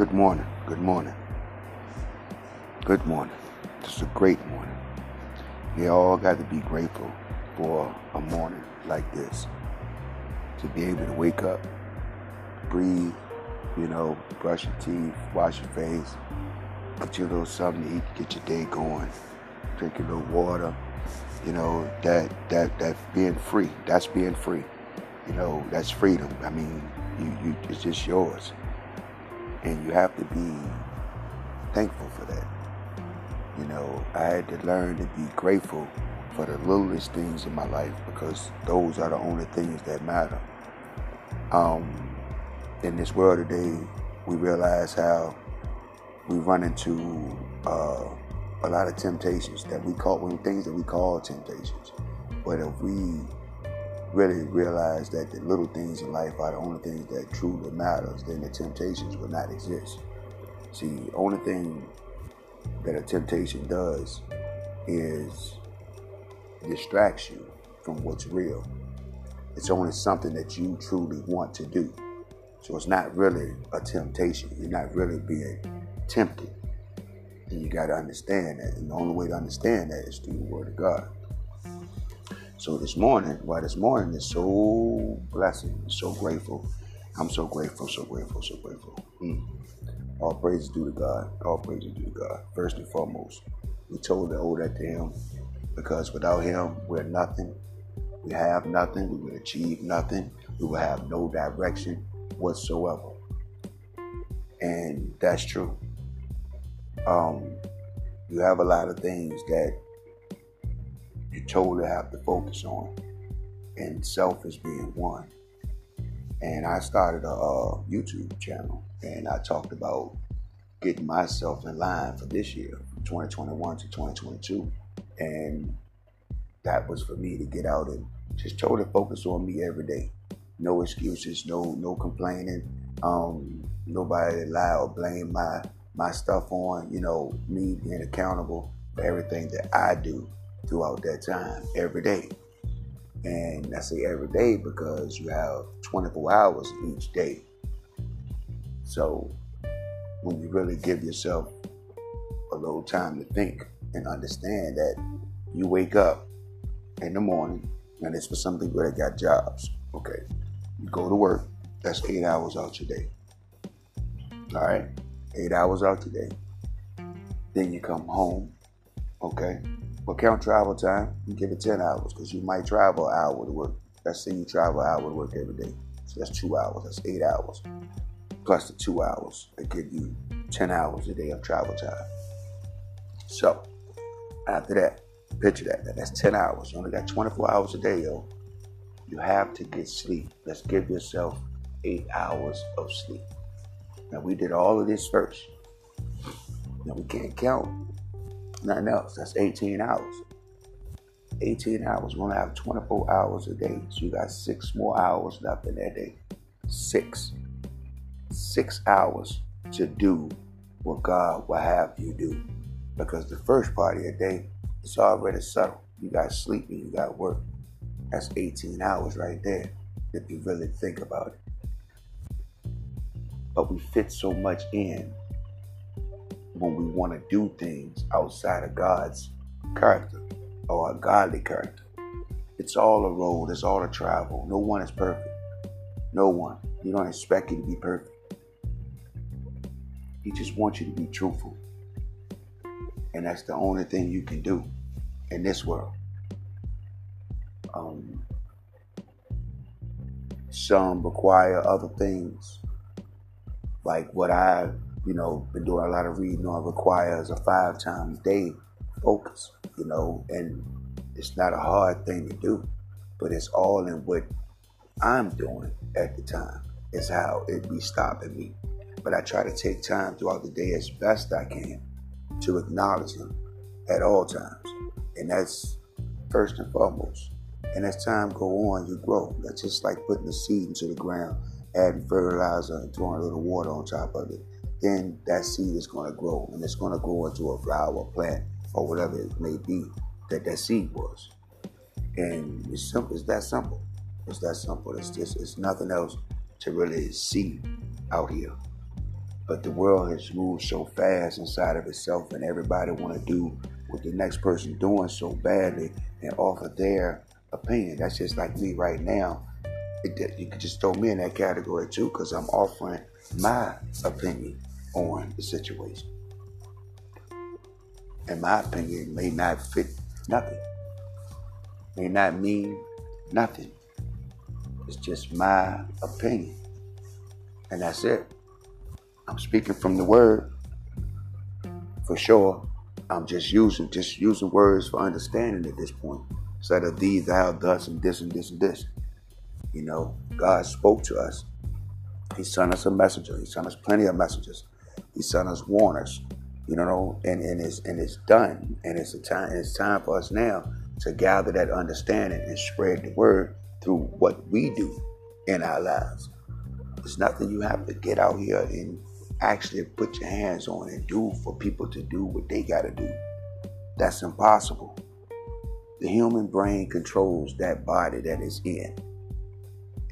Good morning. Good morning. Good morning. Is a great morning. We all got to be grateful for a morning like this. To be able to wake up, breathe, you know, brush your teeth, wash your face, get you a little something to eat, get your day going, drink a little water. You know, that that that being free. That's being free. You know, that's freedom. I mean, you, you it's just yours. And you have to be thankful for that. You know, I had to learn to be grateful for the littlest things in my life because those are the only things that matter. Um, in this world today, we realize how we run into uh, a lot of temptations that we call things that we call temptations. But if we really realize that the little things in life are the only things that truly matters, then the temptations will not exist. See, the only thing that a temptation does is distracts you from what's real. It's only something that you truly want to do. So it's not really a temptation. You're not really being tempted. And you got to understand that. And the only way to understand that is through the Word of God. So this morning, why this morning is so blessing, so grateful. I'm so grateful, so grateful, so grateful. Mm. All praises due to God. All praises due to God. First and foremost, we told to owe that to Him because without Him, we're nothing. We have nothing. We would achieve nothing. We will have no direction whatsoever. And that's true. Um, you have a lot of things that you totally have to focus on, and self is being one. And I started a, a YouTube channel, and I talked about getting myself in line for this year, from 2021 to 2022, and that was for me to get out and just totally focus on me every day. No excuses, no no complaining. Um, nobody to lie or blame my my stuff on. You know, me being accountable for everything that I do throughout that time every day. And I say every day because you have 24 hours each day. So when you really give yourself a little time to think and understand that you wake up in the morning, and it's for some people that got jobs. Okay. You go to work, that's eight hours out your day. All right. Eight hours out your day. Then you come home. Okay. But count travel time and give it 10 hours because you might travel an hour to work. Let's say you travel an hour to work every day. So that's two hours. That's eight hours. Plus the two hours that give you 10 hours a day of travel time. So after that, picture that. That's 10 hours. You only got 24 hours a day, yo. You have to get sleep. Let's give yourself eight hours of sleep. Now we did all of this first. Now we can't count nothing else. That's 18 hours. 18 hours. We're gonna have 24 hours a day. So you got six more hours left in that day. Six. Six hours to do what God will have you do. Because the first part of your day is already settled. You got sleep and you got work. That's 18 hours right there, if you really think about it. But we fit so much in when we want to do things outside of God's character or a godly character. It's all a road, it's all a travel. No one is perfect. No one. You don't expect you to be perfect. He just wants you to be truthful. And that's the only thing you can do in this world. Um, some require other things, like what I you know, been doing a lot of reading on requires a five times day focus, you know, and it's not a hard thing to do, but it's all in what I'm doing at the time. Is how it be stopping me. But I try to take time throughout the day as best I can to acknowledge him at all times. And that's first and foremost. And as time go on, you grow. That's just like putting a seed into the ground, adding fertilizer and throwing a little water on top of it then that seed is going to grow and it's going to grow into a flower, plant, or whatever it may be that that seed was. And it's simple. It's that simple. It's that simple. It's just it's nothing else to really see out here. But the world has moved so fast inside of itself, and everybody want to do what the next person doing so badly and offer their opinion. That's just like me right now. It, you could just throw me in that category too, because I'm offering my opinion on the situation. In my opinion may not fit nothing, may not mean nothing. It's just my opinion. And that's it. I'm speaking from the word for sure. I'm just using just using words for understanding at this point. Instead of thee, thou, thus, and this and this and this. You know, God spoke to us. He sent us a messenger. He sent us plenty of messages. He sent us warners. You know, and, and it's and it's done. And it's a time it's time for us now to gather that understanding and spread the word through what we do in our lives. It's nothing you have to get out here and actually put your hands on and do for people to do what they got to do. That's impossible. The human brain controls that body that is in,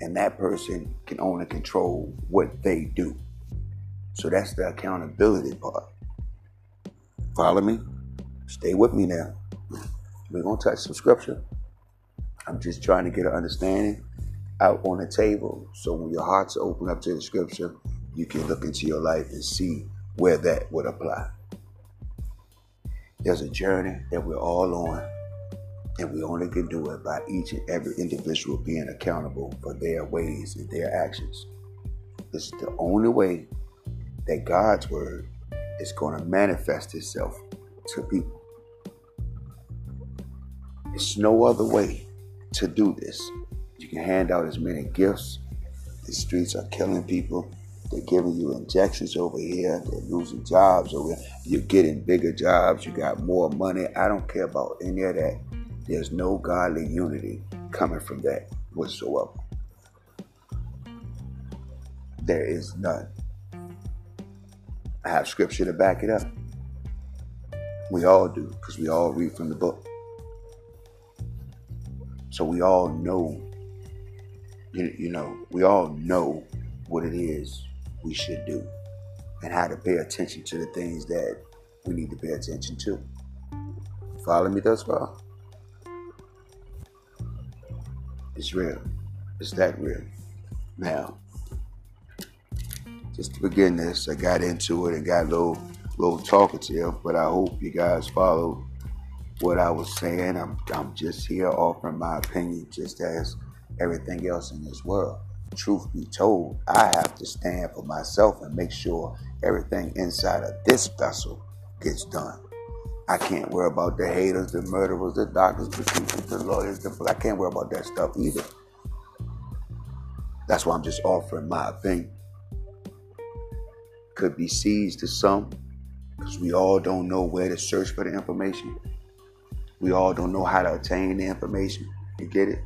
and that person can only control what they do. So that's the accountability part. Follow me? Stay with me now. We're going to touch some scripture. I'm just trying to get an understanding out on the table. So when your hearts open up to the scripture, you can look into your life and see where that would apply. There's a journey that we're all on, and we only can do it by each and every individual being accountable for their ways and their actions. This is the only way that God's word is going to manifest itself to people. There's no other way to do this. You can hand out as many gifts. The streets are killing people. They're giving you injections over here. They're losing jobs over here. You're getting bigger jobs. You got more money. I don't care about any of that. There's no godly unity coming from that whatsoever. There is none. I have scripture to back it up. We all do, because we all read from the book. So we all know, you, you know, we all know what it is we should do and how to pay attention to the things that we need to pay attention to. Follow me thus far? It's real. It's that real. Now, just begin this, I got into it and got a little, little talkative, but I hope you guys followed what I was saying. I'm, I'm just here offering my opinion, just as everything else in this world truth be told, I have to stand for myself and make sure everything inside of this vessel gets done. I can't worry about the haters, the murderers, the doctors, the teachers, the lawyers, the I can't worry about that stuff either. That's why I'm just offering my opinion. Could be seized to some, because we all don't know where to search for the information. We all don't know how to attain the information. You get it?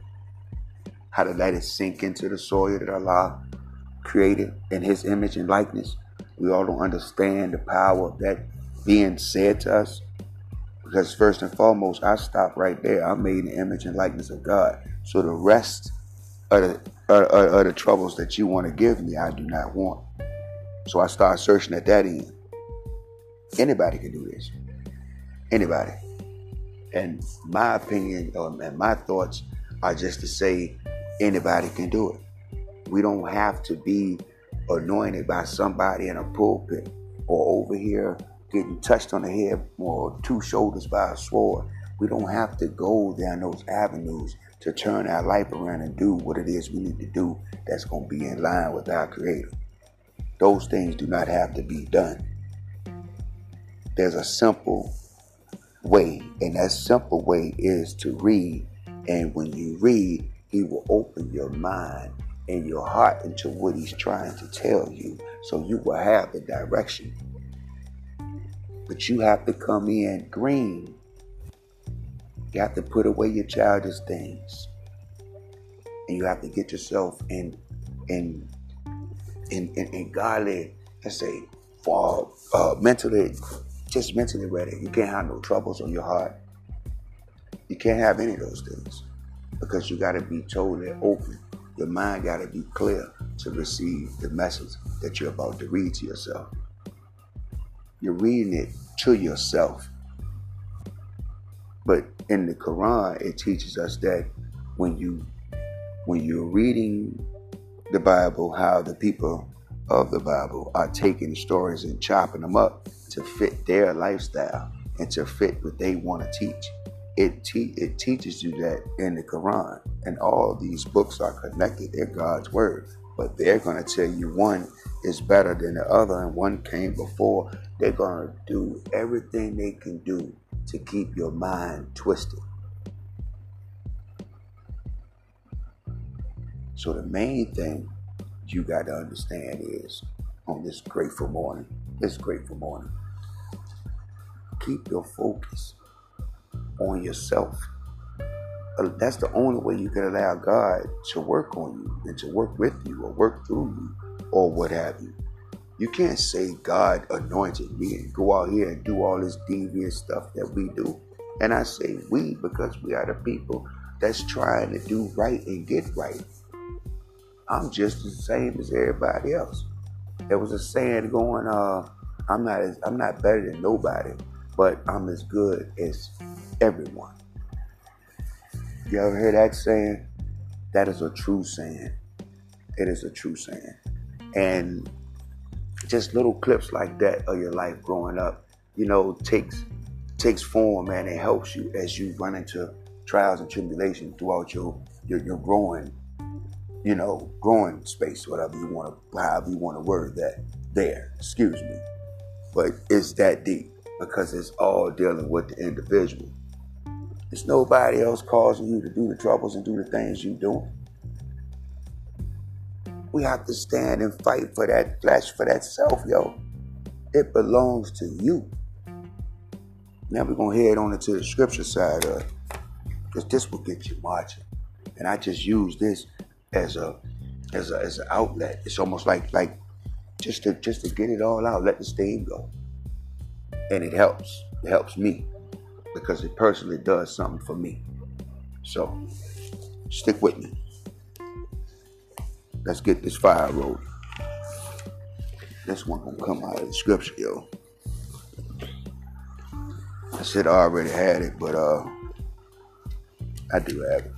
how to let it sink into the soil that Allah created in His image and likeness. We all don't understand the power of that being said to us. Because first and foremost, I stop right there. I'm made in the image and likeness of God. So the rest of the, of, of the troubles that you want to give me, I do not want. So I start searching at that end. Anybody can do this. Anybody. And my opinion um, and my thoughts are just to say Anybody can do it. We don't have to be anointed by somebody in a pulpit or over here getting touched on the head or two shoulders by a sword. We don't have to go down those avenues to turn our life around and do what it is we need to do that's going to be in line with our Creator. Those things do not have to be done. There's a simple way, and that simple way is to read. And when you read, he will open your mind and your heart into what He's trying to tell you so you will have the direction. But you have to come in green. You have to put away your childish things. And you have to get yourself in in in in, in godly, let's say, for uh, mentally, just mentally ready. You can't have no troubles on your heart. You can't have any of those things because you got to be totally open. Your mind got to be clear to receive the message that you're about to read to yourself. You're reading it to yourself. But in the Quran, it teaches us that when you when you're reading the Bible, how the people of the Bible are taking stories and chopping them up to fit their lifestyle and to fit what they want to teach. It te- it teaches you that in the Quran, and all these books are connected. They're God's word, but they're going to tell you one is better than the other, and one came before. They're going to do everything they can do to keep your mind twisted. So the main thing you got to understand is on this grateful morning, this grateful morning, keep your focus on yourself. Uh, that's the only way you can allow God to work on you and to work with you or work through you or what have you. You can't say God anointed me and go out here and do all this devious stuff that we do. And I say we because we are the people that's trying to do right and get right. I'm just the same as everybody else. There was a saying going, uh, I'm not as, I'm not better than nobody, but I'm as good as everyone. You ever hear that saying? That is a true saying. It is a true saying. And just little clips like that of your life growing up, you know, takes takes form and it helps you as you run into trials and tribulations throughout your your, your growing, you know, growing space, whatever you want to however you want to word that there. Excuse me. But it's that deep because it's all dealing with the individual. It's nobody else causing you to do the troubles and do the things you doing. We have to stand and fight for that flesh, for that self, yo. It belongs to you. Now we're gonna head on into the scripture side of it. because this will get you marching. And I just use this as a as a as an outlet. It's almost like like just to just to get it all out, let the steam go. And it helps. It helps me because it personally does something for me. So stick with me. Let's get this fire rolling. This one gonna come out of the scripture, yo. I said I already had it, but uh, I do have it.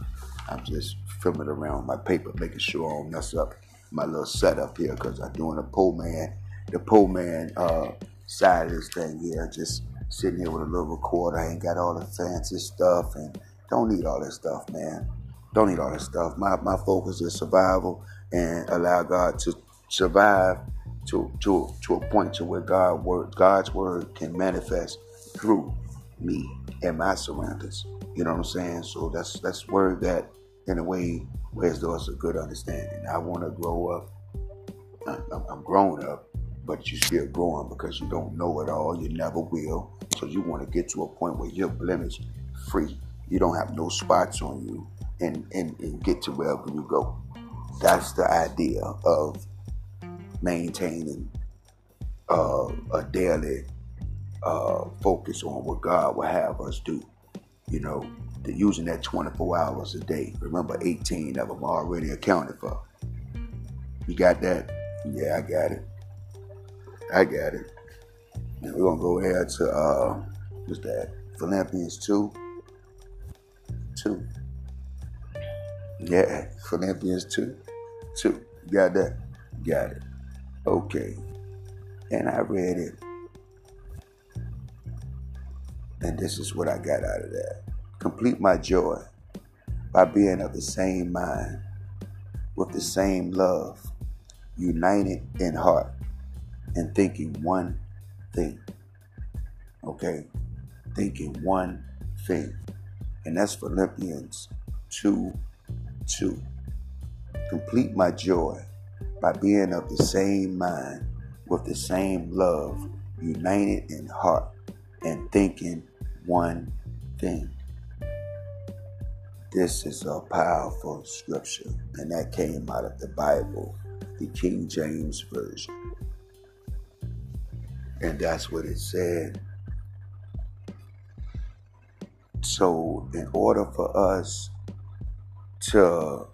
I'm just filming around my paper, making sure I don't mess up my little setup here, cause I'm doing a pole man, the pole man uh, side of this thing here. Just sitting here with a little recorder. I ain't got all the fancy stuff, and don't need all that stuff, man. Don't need all that stuff. My my focus is survival and allow God to survive to to to a point to where God word God's word can manifest through me and my surroundings. You know what I'm saying? So that's that's word that in a way where's those a good understanding. I want to grow up. I'm, I'm grown up, but you're still growing because you don't know it all. You never will. So you want to get to a point where you're blemish free. You don't have no spots on you and, and, and get to wherever you go. That's the idea of maintaining uh, a daily uh, focus on what God will have us do. You know, using that 24 hours a day. Remember, 18 of them already accounted for. You got that? Yeah, I got it. I got it. And we're gonna go ahead to uh, what's that? Philippians 2. 2. Yeah, Philippians 2. 2. got that? Got it. Okay. And I read it. And this is what I got out of that. Complete my joy by being of the same mind, with the same love, united in heart, and thinking one thing. Okay? Thinking one thing. And that's Philippians 2 2. Complete my joy by being of the same mind, with the same love, united in heart, and thinking one thing. This is a powerful scripture, and that came out of the Bible, the King James Version. And that's what it said. So, in order for us to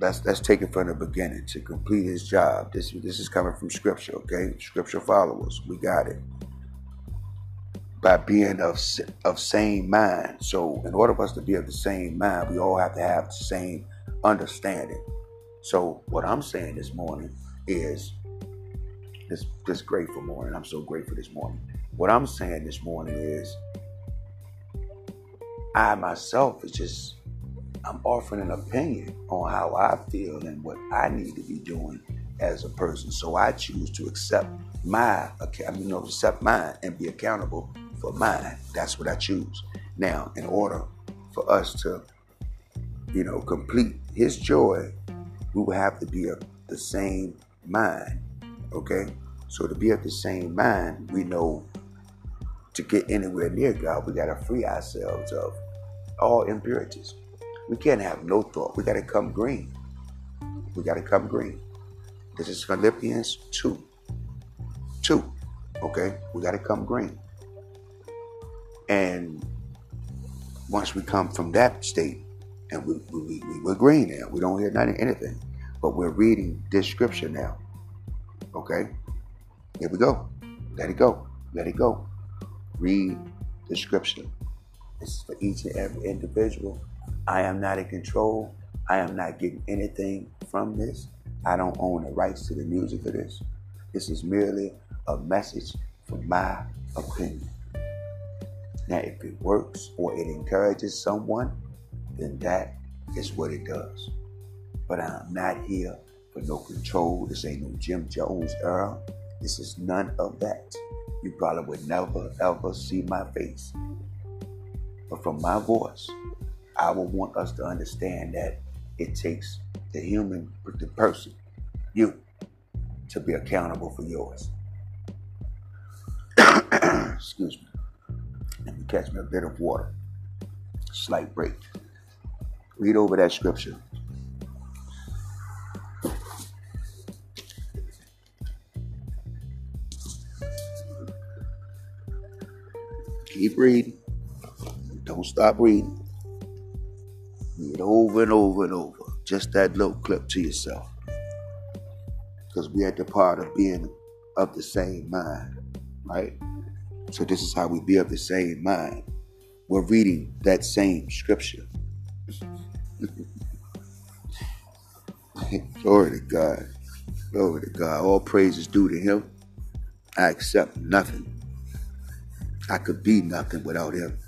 let's let's take it from the beginning to complete his job. This this is coming from scripture, okay? Scripture followers, we got it. By being of of same mind. So, in order for us to be of the same mind, we all have to have the same understanding. So, what I'm saying this morning is this this grateful morning. I'm so grateful this morning. What I'm saying this morning is I myself is just I'm offering an opinion on how I feel and what I need to be doing as a person. So I choose to accept my, you know, accept mine and be accountable for mine. That's what I choose. Now, in order for us to, you know, complete His joy, we will have to be of the same mind. Okay, so to be of the same mind, we know to get anywhere near God, we got to free ourselves of all impurities. We can't have no thought. We got to come green. We got to come green. This is Philippians 2. 2. Okay? We got to come green. And once we come from that state, and we, we, we, we're green now, we don't hear nothing, anything, but we're reading this scripture now. Okay? Here we go. Let it go. Let it go. Read the scripture. This is for each and every individual I am not in control. I am not getting anything from this. I don't own the rights to the music of this. This is merely a message from my opinion. Now, if it works or it encourages someone, then that is what it does. But I'm not here for no control. This ain't no Jim Jones era. This is none of that. You probably would never ever see my face. But from my voice, I would want us to understand that it takes the human, the person, you, to be accountable for yours. Excuse me. Let me catch me a bit of water. Slight break. Read over that scripture. Keep reading. Don't stop reading. Read over and over and over. Just that little clip to yourself. Because we at the part of being of the same mind, right? So this is how we be of the same mind. We're reading that same scripture. Glory to God. Glory to God. All praise is due to Him. I accept nothing. I could be nothing without Him.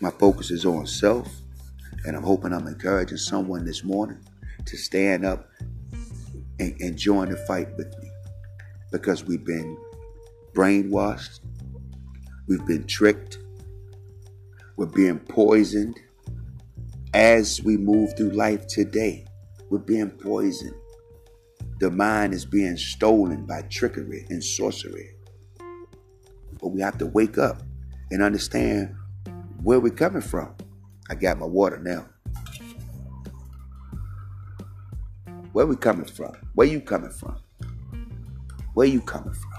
My focus is on self and I'm hoping I'm encouraging someone this morning to stand up and, and join the fight with me because we've been brainwashed, we've been tricked, we're being poisoned. As we move through life today, we're being poisoned. The mind is being stolen by trickery and sorcery. But we have to wake up and understand where we're coming from. I got my water now. Where we coming from? Where you coming from? Where you coming from?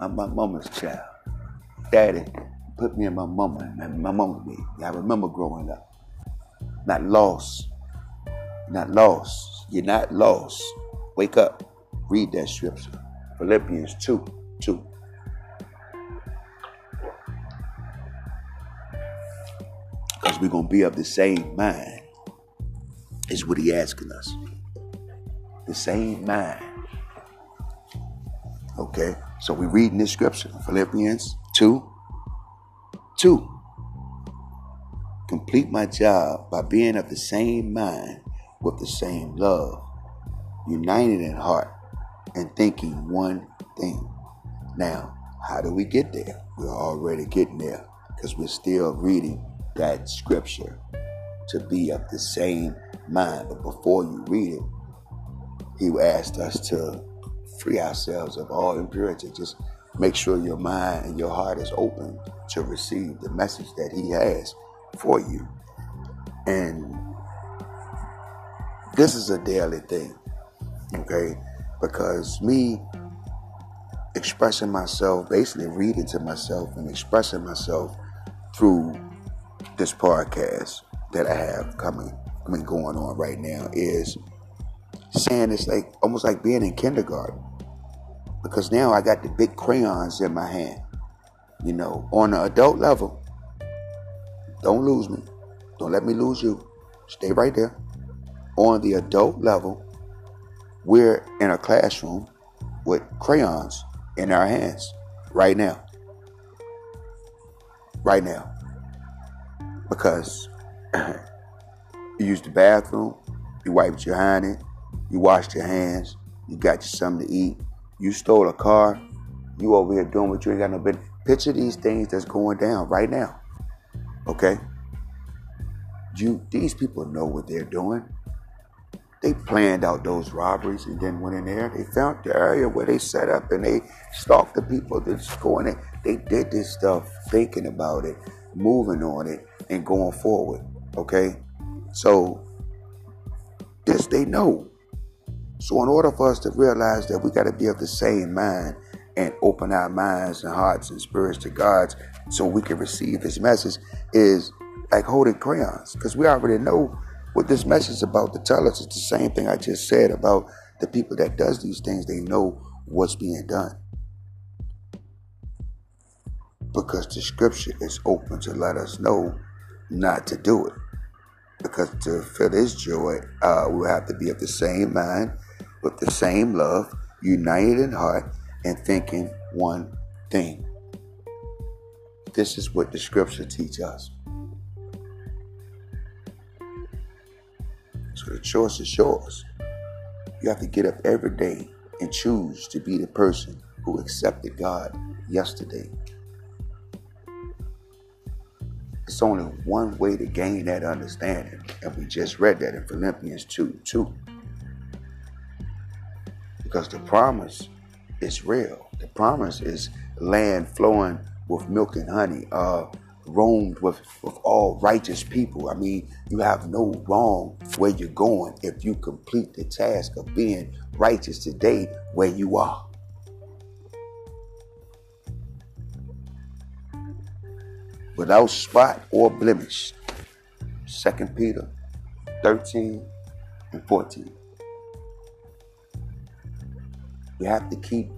I'm my mama's child. Daddy put me in my mama, and my mama me. I remember growing up. Not lost. Not lost. You're not lost. Wake up. Read that scripture. Philippians 2 2. because we're going to be of the same mind, is what he asking us. The same mind. Okay, so we read in this scripture, Philippians 2 2. Complete my job by being of the same mind with the same love, united in heart and thinking one thing. Now, how do we get there? We're already getting there because we're still reading that scripture to be of the same mind. But before you read it, he asked us to free ourselves of all impurity. Just make sure your mind and your heart is open to receive the message that he has for you. And this is a daily thing, okay? Because me expressing myself, basically reading to myself and expressing myself through this podcast that I have coming I mean, going on right now is saying it's like almost like being in kindergarten because now I got the big crayons in my hand. You know, on the adult level, don't lose me. Don't let me lose you. Stay right there. On the adult level, we're in a classroom with crayons in our hands right now. Right now. Because you used the bathroom, you wiped your hand you washed your hands, you got you something to eat, you stole a car, you over here doing what you ain't got no business. Picture these things that's going down right now. Okay? You these people know what they're doing. They planned out those robberies and then went in there. They found the area where they set up and they stalked the people that's going in. They did this stuff thinking about it, moving on it, and going forward. Okay? So this they know. So, in order for us to realize that we got to be of the same mind and open our minds and hearts and spirits to God's so we can receive His message, is like holding crayons because we already know what this message is about to tell us. It's the same thing I just said about the people that does these things. They know what's being done because the scripture is open to let us know not to do it. Because to feel this joy, uh, we'll have to be of the same mind with the same love, united in heart, and thinking one thing. This is what the scripture teaches us. So the choice is yours. You have to get up every day and choose to be the person who accepted God yesterday. It's only one way to gain that understanding, and we just read that in Philippians 2 2 because the promise is real. The promise is land flowing with milk and honey, uh, roamed with, with all righteous people. I mean, you have no wrong where you're going if you complete the task of being righteous today where you are. Without spot or blemish. 2 Peter 13 and 14. We have to keep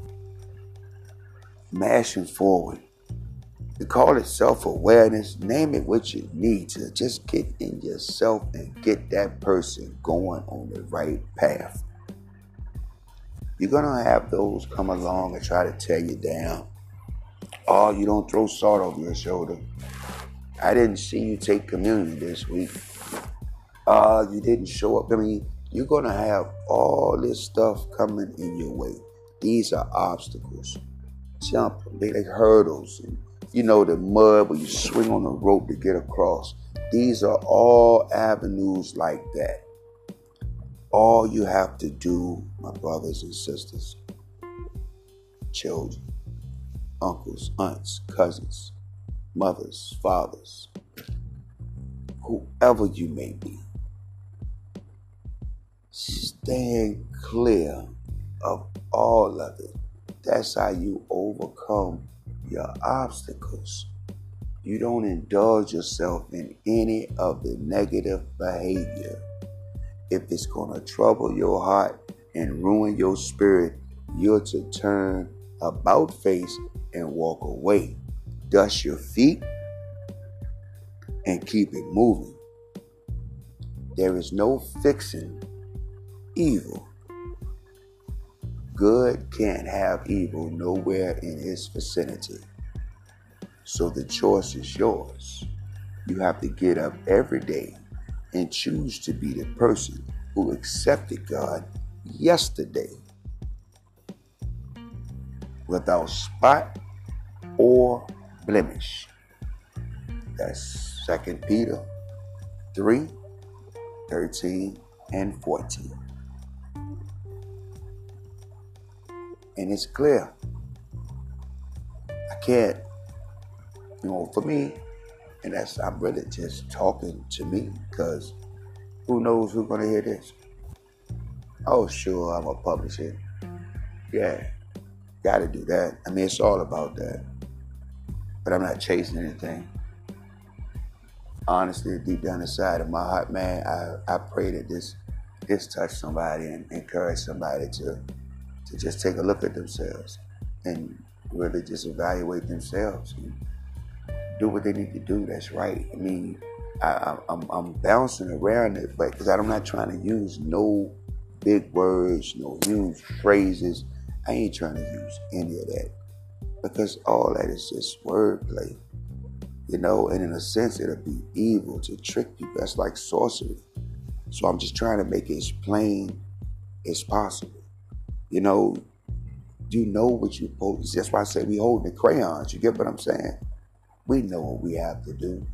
mashing forward. You call it self awareness. Name it what you need to. Just get in yourself and get that person going on the right path. You're going to have those come along and try to tear you down. Oh, you don't throw salt over your shoulder. I didn't see you take communion this week. Uh, you didn't show up. I mean, you're going to have all this stuff coming in your way. These are obstacles. Jump, they like hurdles, and you know the mud where you swing on a rope to get across. These are all avenues like that. All you have to do, my brothers and sisters, children, uncles, aunts, cousins, mothers, fathers, whoever you may be, stand clear of all of it. That's how you overcome your obstacles. You don't indulge yourself in any of the negative behavior. If it's going to trouble your heart and ruin your spirit, you're to turn about face and walk away. Dust your feet and keep it moving. There is no fixing evil Good can't have evil nowhere in his vicinity. So the choice is yours. You have to get up every day and choose to be the person who accepted God yesterday without spot or blemish. That's 2 Peter 3 13 and 14. And it's clear. I can't, you know, for me, and that's I'm really just talking to me because who knows who's gonna hear this? Oh, sure, I'm a publisher. Yeah, gotta do that. I mean, it's all about that. But I'm not chasing anything. honestly, deep down inside of my heart, man, I, I pray that this this touch somebody and encourage somebody to to just take a look at themselves and really just evaluate themselves and do what they need to do. That's right. I mean, I, am bouncing around it, but because I'm not trying to use no big words, no huge phrases. I ain't trying to use any of that because all that is just wordplay, you know. And in a sense, it'll be evil to trick you. That's like sorcery. So I'm just trying to make it as plain as possible. You know, you know what you supposed. That's why I say we hold the crayons. You get what I'm saying? We know what we have to do.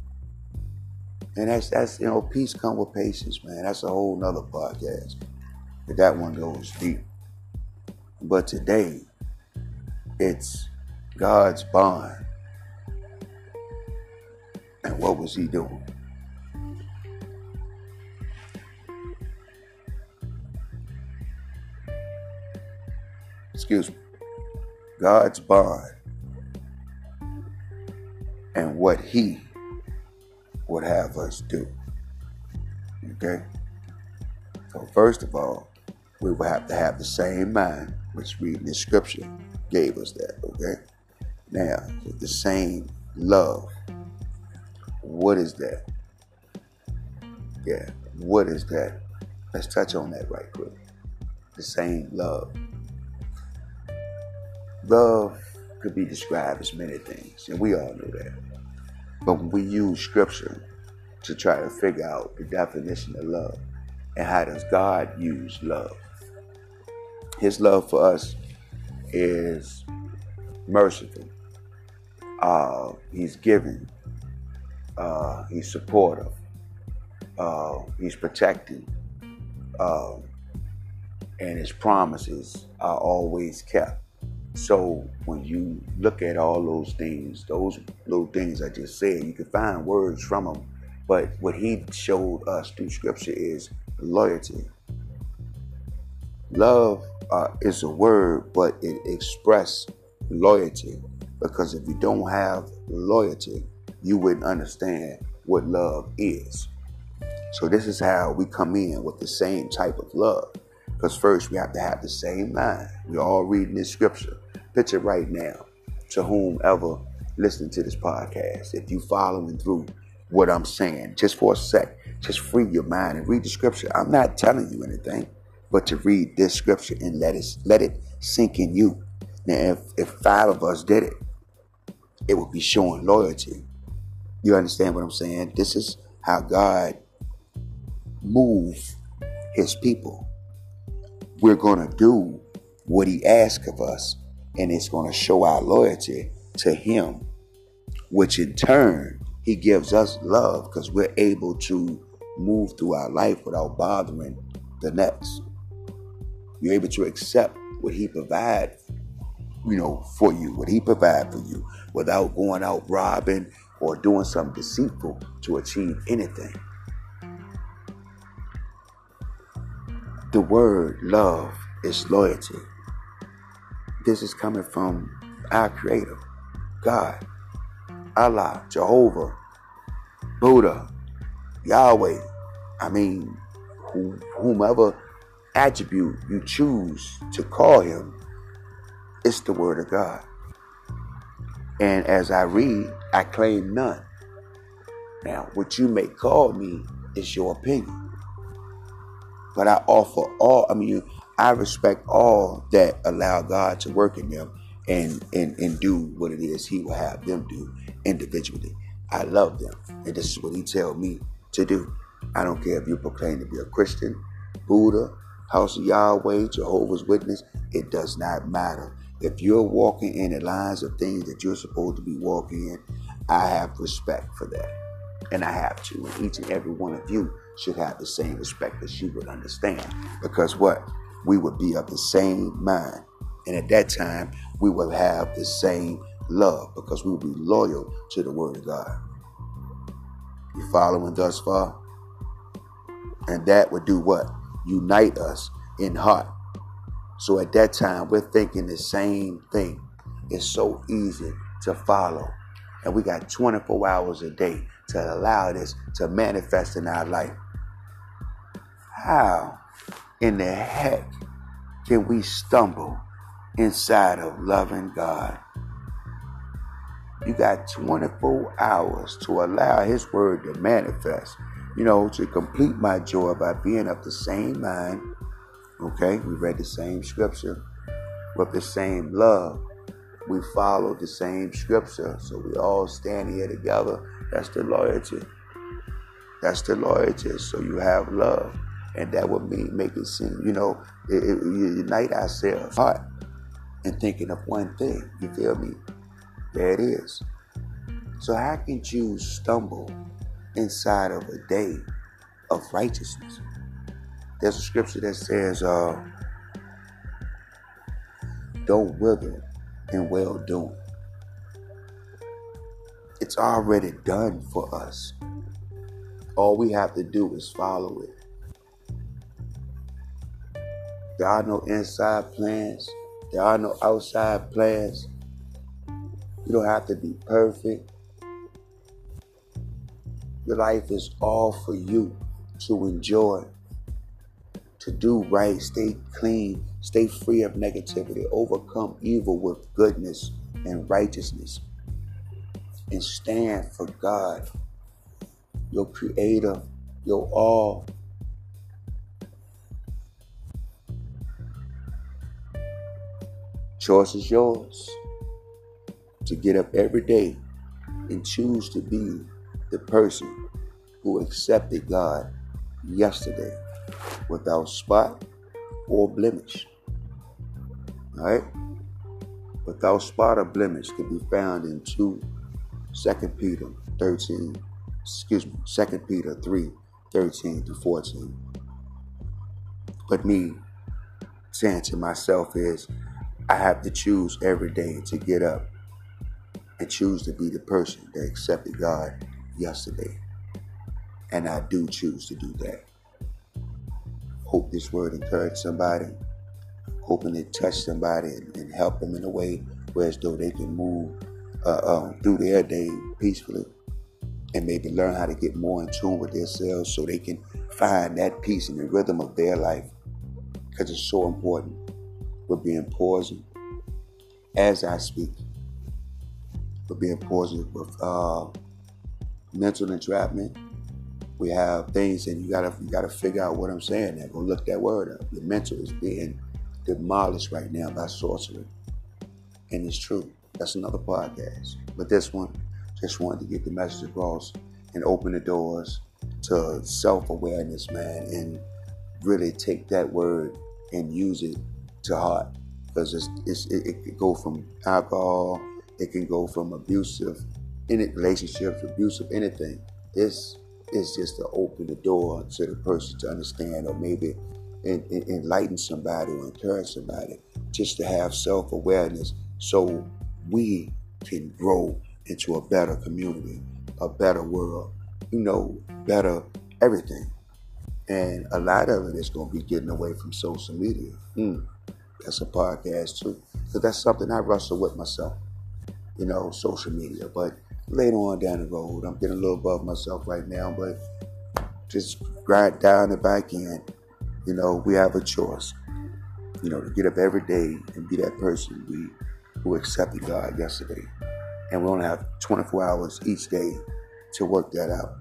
And that's that's you know, peace come with patience, man. That's a whole nother podcast. But that one goes deep. But today, it's God's bond. And what was he doing? Excuse me. God's bond and what he would have us do. Okay? So, first of all, we will have to have the same mind, which reading the scripture gave us that. Okay? Now, the same love. What is that? Yeah, what is that? Let's touch on that right quick. The same love. Love could be described as many things, and we all know that. But when we use scripture to try to figure out the definition of love and how does God use love, His love for us is merciful. Uh, he's giving. Uh, he's supportive. Uh, he's protecting. Uh, and his promises are always kept. So when you look at all those things, those little things I just said, you can find words from them. But what he showed us through scripture is loyalty. Love uh, is a word, but it expresses loyalty. Because if you don't have loyalty, you wouldn't understand what love is. So this is how we come in with the same type of love. Because first we have to have the same mind. We're all reading this scripture. Picture right now to whomever listening to this podcast. If you following through what I'm saying, just for a sec, just free your mind and read the scripture. I'm not telling you anything, but to read this scripture and let it let it sink in you. Now, if, if five of us did it, it would be showing loyalty. You understand what I'm saying? This is how God moves his people. We're going to do what he asks of us and it's going to show our loyalty to Him, which in turn, He gives us love because we're able to move through our life without bothering the next. You're able to accept what He provides, you know, for you, what He provides for you, without going out robbing or doing something deceitful to achieve anything. The word love is loyalty. This is coming from our Creator, God, Allah, Jehovah, Buddha, Yahweh. I mean, whomever attribute you choose to call Him, it's the Word of God. And as I read, I claim none. Now, what you may call me is your opinion. But I offer all, I mean, I respect all that allow God to work in them and, and, and do what it is He will have them do individually. I love them. And this is what He tell me to do. I don't care if you proclaim to be a Christian, Buddha, House of Yahweh, Jehovah's Witness. It does not matter. If you're walking in the lines of things that you're supposed to be walking in, I have respect for that. And I have to. And each and every one of you should have the same respect that you would understand. Because what? We would be of the same mind. And at that time, we will have the same love because we will be loyal to the Word of God. You following thus far? And that would do what? Unite us in heart. So at that time, we're thinking the same thing. It's so easy to follow And we got 24 hours a day to allow this to manifest in our life. How in the heck can we stumble inside of loving God? You got 24 hours to allow His Word to manifest. You know, to complete my joy by being of the same mind. Okay, we read the same scripture with the same love. We follow the same scripture, so we all stand here together. That's the loyalty. That's the loyalty. So you have love, and that would mean make it seem, you know, it, it, unite ourselves heart and thinking of one thing. You feel me? There it is. So how can you stumble inside of a day of righteousness? There's a scripture that says, uh, don't wither in well doing. It's already done for us. All we have to do is follow it. There are no inside plans. There are no outside plans. You don't have to be perfect. Your life is all for you to enjoy, to do right, stay clean, stay free of negativity, overcome evil with goodness and righteousness, and stand for God, your creator, your all. Choice is yours to get up every day and choose to be the person who accepted God yesterday without spot or blemish. All right? Without spot or blemish can be found in 2 2 Peter 13, excuse me, 2 Peter 3, 13 to 14. But me saying to myself is I have to choose every day to get up and choose to be the person that accepted God yesterday. And I do choose to do that. Hope this word encouraged somebody. Hoping it touched somebody and, and help them in a way where as though they can move uh, uh, through their day peacefully and maybe learn how to get more in tune with themselves so they can find that peace in the rhythm of their life because it's so important. We're being poisoned as I speak. We're being poisoned with uh, mental entrapment. We have things, and you gotta you gotta figure out what I'm saying. Now, go look that word up. Your mental is being demolished right now by sorcery, and it's true. That's another podcast, but this one just wanted to get the message across and open the doors to self-awareness, man, and really take that word and use it to heart because it's, it's, it, it could go from alcohol, it can go from abusive it, relationships, abusive, anything. This is just to open the door to the person to understand or maybe enlighten somebody or encourage somebody just to have self awareness so we can grow into a better community, a better world, you know, better everything. And a lot of it is going to be getting away from social media. Mm, that's a podcast too. Because that's something I wrestle with myself, you know, social media. But later on down the road. I'm getting a little above myself right now, but just grind down the back end. You know, we have a choice. You know, to get up every day and be that person we who accepted God yesterday. And we only have 24 hours each day to work that out.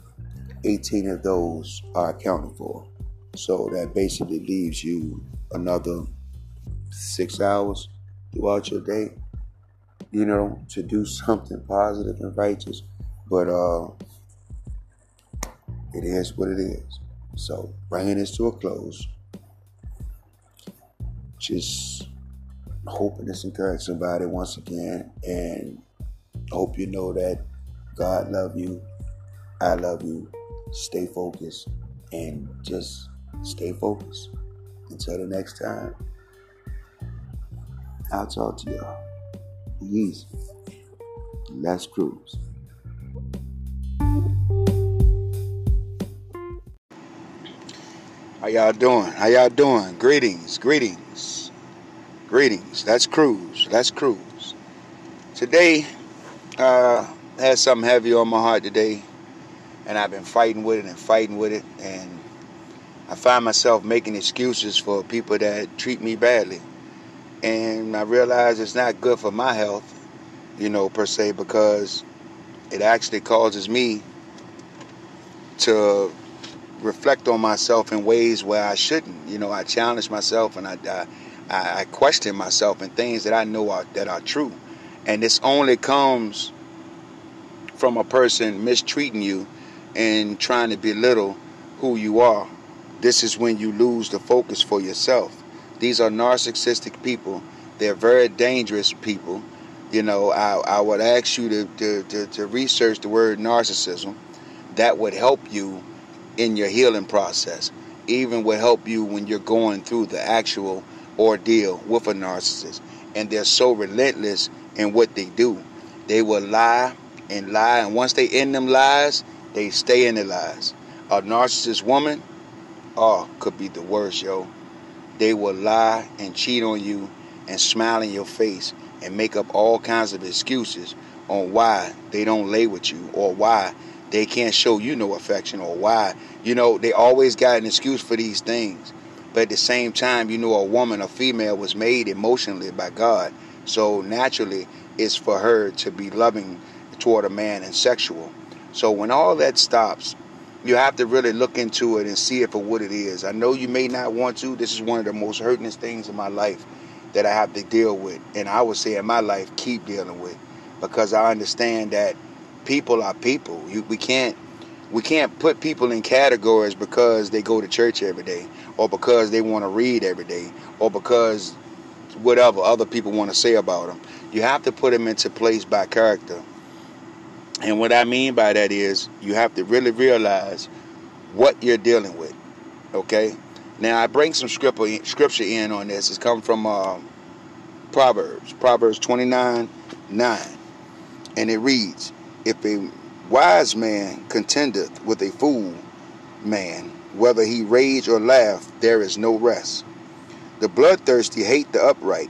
18 of those are accounted for. So that basically leaves you another six hours throughout your day you know, to do something positive and righteous. But uh, it is what it is. So bringing this to a close. Just hoping this encourages somebody once again, and hope you know that God love you, I love you. Stay focused and just stay focused. Until the next time, Talk to y'all easy. Let's cruise. How y'all doing? How y'all doing? Greetings, greetings, greetings. Let's cruise. Let's cruise. Today, uh, had something heavy on my heart today, and I've been fighting with it and fighting with it, and I find myself making excuses for people that treat me badly. And I realize it's not good for my health, you know, per se, because it actually causes me to reflect on myself in ways where I shouldn't. You know, I challenge myself and I, I, I question myself in things that I know are, that are true. And this only comes from a person mistreating you and trying to belittle who you are. This is when you lose the focus for yourself. These are narcissistic people. They're very dangerous people. You know, I, I would ask you to, to, to, to research the word narcissism. That would help you in your healing process. Even would help you when you're going through the actual ordeal with a narcissist. And they're so relentless in what they do. They will lie and lie, and once they end them lies, they stay in the lies. A narcissist woman, oh, could be the worst, yo. They will lie and cheat on you and smile in your face and make up all kinds of excuses on why they don't lay with you or why they can't show you no affection or why. You know, they always got an excuse for these things. But at the same time, you know, a woman, a female was made emotionally by God. So naturally, it's for her to be loving toward a man and sexual. So when all that stops, you have to really look into it and see it for what it is. I know you may not want to. This is one of the most hurtingest things in my life that I have to deal with. And I would say in my life, keep dealing with. Because I understand that people are people. You, we can't we can't put people in categories because they go to church every day or because they want to read every day or because whatever other people want to say about them. You have to put them into place by character. And what I mean by that is you have to really realize what you're dealing with. Okay? Now I bring some scripture in on this. It's come from uh, Proverbs, Proverbs 29 9. And it reads, if a wise man contendeth with a fool man, whether he rage or laugh, there is no rest. The bloodthirsty hate the upright,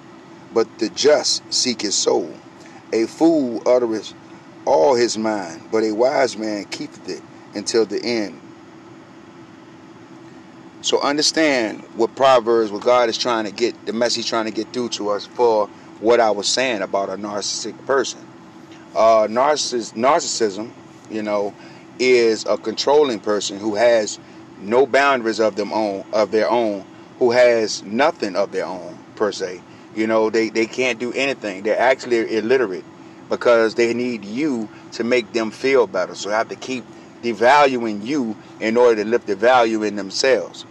but the just seek his soul. A fool uttereth all his mind, but a wise man keepeth it until the end. So understand what Proverbs, what God is trying to get, the message trying to get through to us for what I was saying about a narcissistic person. Uh, narciss- narcissism, you know, is a controlling person who has no boundaries of them own of their own, who has nothing of their own per se. You know, they, they can't do anything. They're actually illiterate because they need you to make them feel better. So they have to keep devaluing you in order to lift the value in themselves.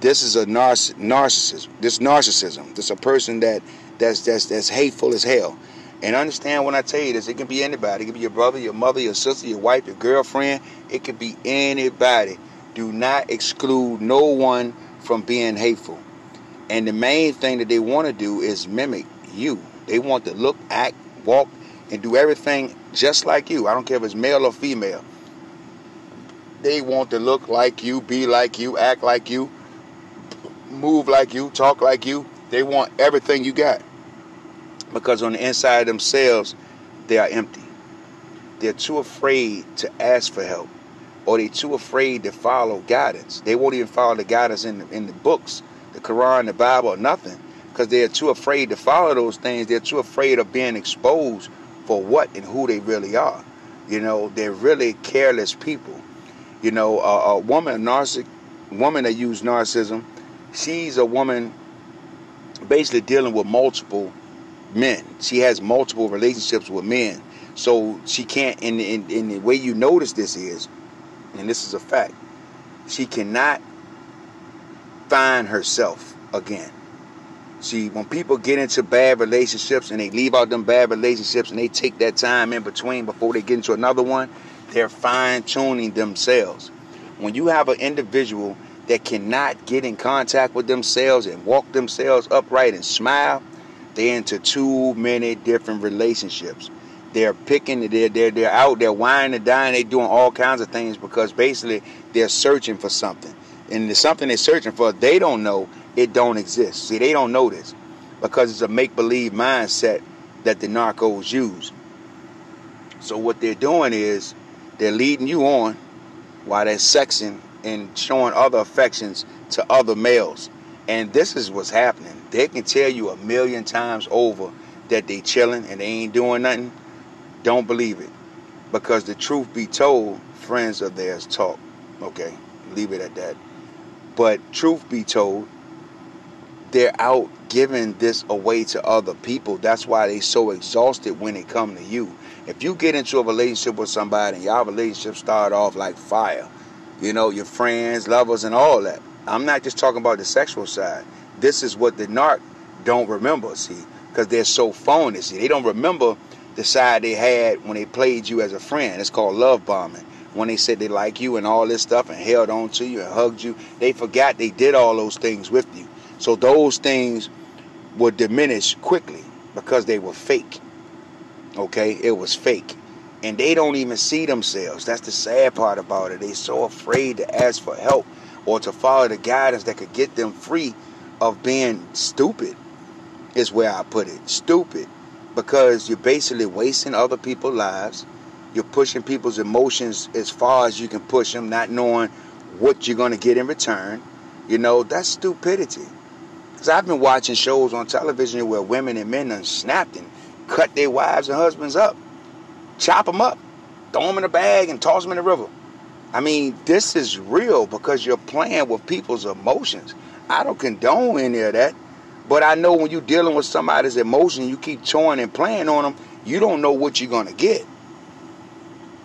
This is a narciss- narcissism. This narcissism. This is a person that that's that's that's hateful as hell. And understand when I tell you this, it can be anybody. It can be your brother, your mother, your sister, your wife, your girlfriend. It could be anybody. Do not exclude no one from being hateful. And the main thing that they want to do is mimic you. They want to look, act, walk, and do everything just like you. I don't care if it's male or female. They want to look like you, be like you, act like you, move like you, talk like you. They want everything you got because on the inside themselves, they are empty. They're too afraid to ask for help, or they're too afraid to follow guidance. They won't even follow the guidance in the, in the books, the Quran, the Bible, or nothing, because they're too afraid to follow those things. They're too afraid of being exposed for what and who they really are. You know, they're really careless people. You know, a, a woman, a narcissic woman that use narcissism, she's a woman basically dealing with multiple men. She has multiple relationships with men. So she can't, and, and, and the way you notice this is, and this is a fact, she cannot find herself again. See, when people get into bad relationships and they leave out them bad relationships and they take that time in between before they get into another one, they're fine tuning themselves. When you have an individual that cannot get in contact with themselves and walk themselves upright and smile, they're into too many different relationships. They're picking, they're, they're, they're out, they're whining and dying, they're doing all kinds of things because basically they're searching for something. And the something they're searching for, they don't know it don't exist. See, they don't know this because it's a make-believe mindset that the narcos use. So what they're doing is they're leading you on while they're sexing and showing other affections to other males. And this is what's happening. They can tell you a million times over that they chilling and they ain't doing nothing. Don't believe it. Because the truth be told, friends of theirs talk. Okay, leave it at that. But truth be told, they're out giving this away to other people. That's why they so exhausted when they come to you. If you get into a relationship with somebody and y'all relationship start off like fire, you know, your friends, lovers, and all that. I'm not just talking about the sexual side. This is what the narc don't remember, see, because they're so phony. See, they don't remember the side they had when they played you as a friend. It's called love bombing. When they said they like you and all this stuff and held on to you and hugged you, they forgot they did all those things with you. So those things would diminish quickly because they were fake. Okay, it was fake. And they don't even see themselves. That's the sad part about it. They're so afraid to ask for help or to follow the guidance that could get them free of being stupid, is where I put it. Stupid. Because you're basically wasting other people's lives. You're pushing people's emotions as far as you can push them, not knowing what you're going to get in return. You know, that's stupidity. Because I've been watching shows on television where women and men have snapped and cut their wives and husbands up, chop them up, throw them in a bag, and toss them in the river. I mean, this is real because you're playing with people's emotions. I don't condone any of that. But I know when you're dealing with somebody's emotion, you keep toying and playing on them, you don't know what you're going to get.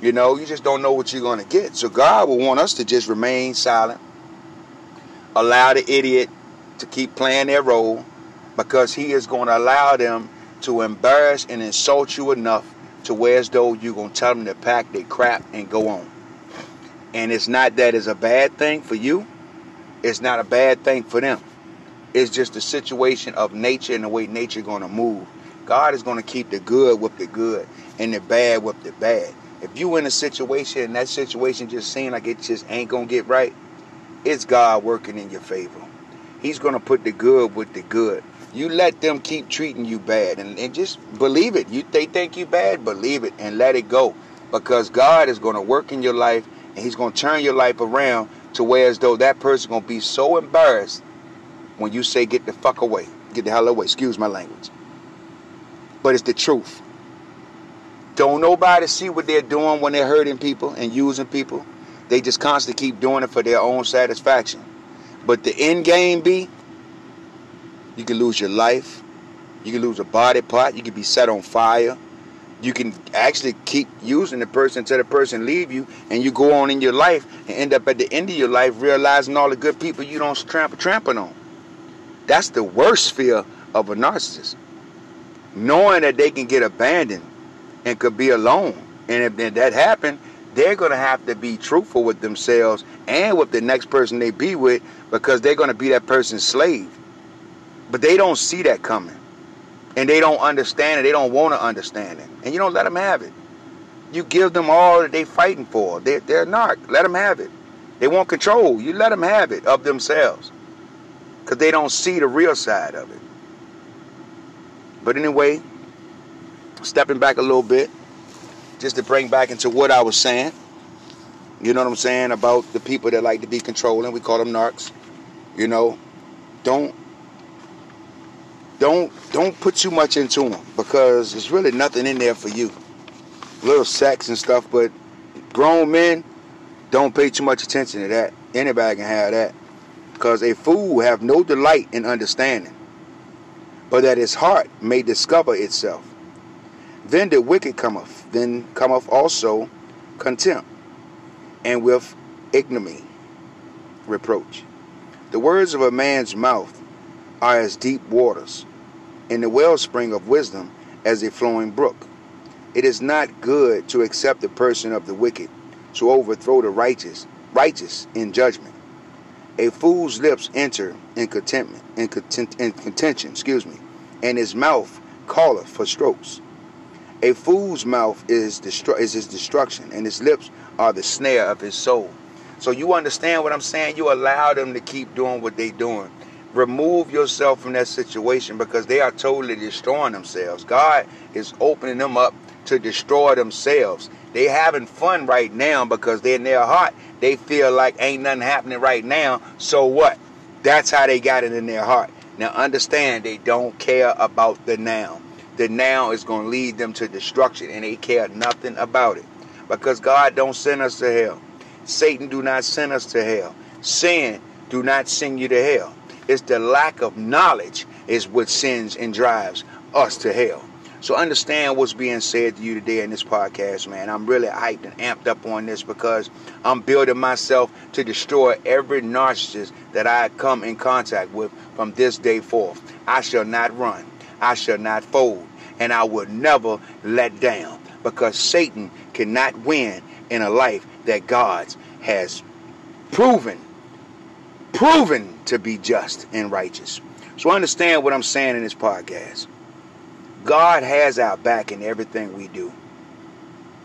You know, you just don't know what you're going to get. So God will want us to just remain silent, allow the idiot to keep playing their role because he is going to allow them to embarrass and insult you enough to where as though you're going to tell them to pack their crap and go on. And it's not that it's a bad thing for you. It's not a bad thing for them. It's just the situation of nature and the way nature going to move. God is going to keep the good with the good and the bad with the bad. If you in a situation and that situation just seems like it just ain't going to get right, it's God working in your favor. He's going to put the good with the good. You let them keep treating you bad and, and just believe it. You they think you bad, believe it and let it go. Because God is going to work in your life and He's going to turn your life around to where as though that person going to be so embarrassed when you say get the fuck away. Get the hell away. Excuse my language. But it's the truth. Don't nobody see what they're doing when they're hurting people and using people. They just constantly keep doing it for their own satisfaction. But the end game be you can lose your life. You can lose a body part. You can be set on fire. You can actually keep using the person until the person leave you, and you go on in your life and end up at the end of your life realizing all the good people you don't trample trampling on. That's the worst fear of a narcissist. Knowing that they can get abandoned and could be alone. And if that happened, they're going to have to be truthful with themselves and with the next person they be with because they're going to be that person's slave. But they don't see that coming. And they don't understand it. They don't want to understand it. And you don't let them have it. You give them all that they're fighting for. They're, they're narc. Let them have it. They want control. You let them have it of themselves. Because they don't see the real side of it. But anyway, stepping back a little bit, just to bring back into what I was saying. You know what I'm saying about the people that like to be controlling. We call them narcs. You know, don't don't don't put too much into them because there's really nothing in there for you. Little sex and stuff, but grown men don't pay too much attention to that. Anybody can have that. Because a fool have no delight in understanding, but that his heart may discover itself. Then the wicked cometh, then cometh also contempt, and with ignominy reproach. The words of a man's mouth are as deep waters, and the wellspring of wisdom as a flowing brook. It is not good to accept the person of the wicked, to overthrow the righteous, righteous in judgment. A fool's lips enter in contentment, in, content, in contention, excuse me, and his mouth calleth for strokes. A fool's mouth is, destru- is his destruction, and his lips are the snare of his soul. So you understand what I'm saying? You allow them to keep doing what they're doing. Remove yourself from that situation because they are totally destroying themselves. God is opening them up to destroy themselves. They having fun right now because they're in their heart. They feel like ain't nothing happening right now. So what? That's how they got it in their heart. Now understand they don't care about the now. The now is going to lead them to destruction and they care nothing about it. Because God don't send us to hell. Satan do not send us to hell. Sin do not send you to hell. It's the lack of knowledge is what sends and drives us to hell. So understand what's being said to you today in this podcast, man. I'm really hyped and amped up on this because I'm building myself to destroy every narcissist that I come in contact with from this day forth. I shall not run. I shall not fold. And I will never let down because Satan cannot win in a life that God has proven, proven to be just and righteous. So understand what I'm saying in this podcast. God has our back in everything we do.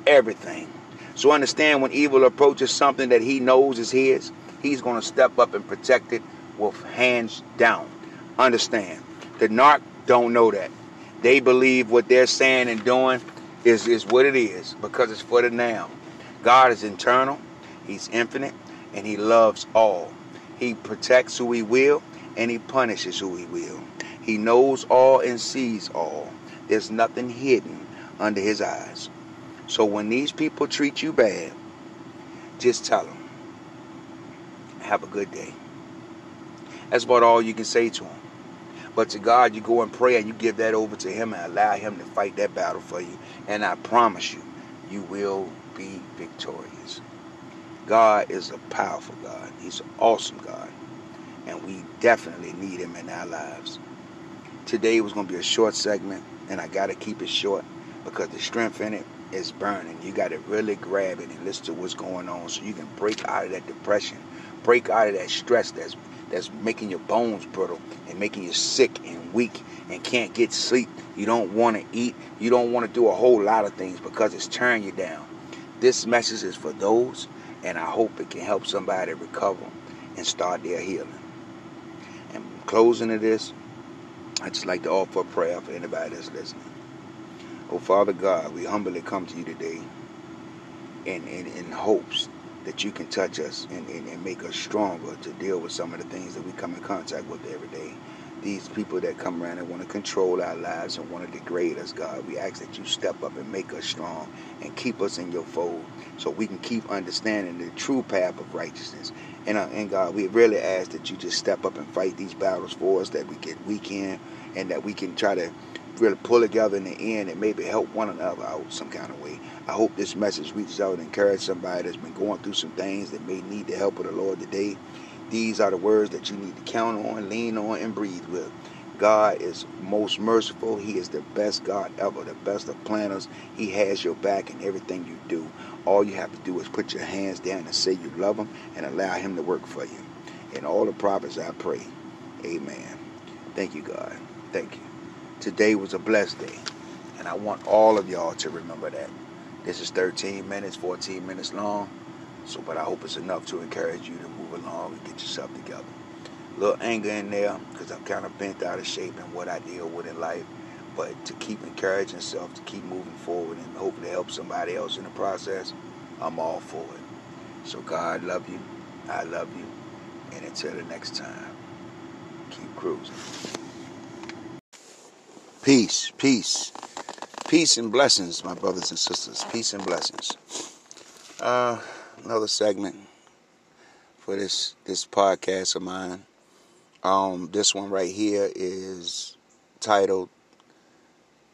Everything. So understand when evil approaches something that he knows is his, he's going to step up and protect it with hands down. Understand. The narc don't know that. They believe what they're saying and doing is, is what it is because it's for the now. God is internal, He's infinite, and He loves all. He protects who He will, and He punishes who He will. He knows all and sees all. There's nothing hidden under his eyes. So when these people treat you bad, just tell them, have a good day. That's about all you can say to them. But to God, you go and pray and you give that over to Him and allow Him to fight that battle for you. And I promise you, you will be victorious. God is a powerful God. He's an awesome God. And we definitely need Him in our lives. Today was going to be a short segment and I got to keep it short because the strength in it is burning. You got to really grab it and listen to what's going on so you can break out of that depression, break out of that stress that's that's making your bones brittle and making you sick and weak and can't get sleep. You don't want to eat. You don't want to do a whole lot of things because it's tearing you down. This message is for those, and I hope it can help somebody recover and start their healing. And closing to this, I just like to offer a prayer for anybody that's listening. Oh, Father God, we humbly come to you today in, in, in hopes that you can touch us and, and, and, make us stronger to deal with some of the things that we come in contact with every day. These people that come around and want to control our lives and want to degrade us, God, we ask that you step up and make us strong and keep us in your fold so we can keep understanding the true path of righteousness and, uh, and God, we really ask that you just step up and fight these battles for us, that we get weak in, and that we can try to really pull together in the end and maybe help one another out some kind of way. I hope this message reaches out and encourages somebody that's been going through some things that may need the help of the Lord today. These are the words that you need to count on, lean on, and breathe with. God is most merciful. He is the best God ever, the best of planners. He has your back in everything you do. All you have to do is put your hands down and say you love Him and allow Him to work for you. In all the prophets, I pray. Amen. Thank you, God. Thank you. Today was a blessed day, and I want all of y'all to remember that. This is 13 minutes, 14 minutes long, so but I hope it's enough to encourage you to move along and get yourself together. A little anger in there because I'm kind of bent out of shape in what I deal with in life but to keep encouraging yourself to keep moving forward and hopefully help somebody else in the process, I'm all for it. So God love you, I love you, and until the next time, keep cruising. Peace, peace, peace and blessings, my brothers and sisters. Peace and blessings. Uh, another segment for this this podcast of mine. Um, this one right here is titled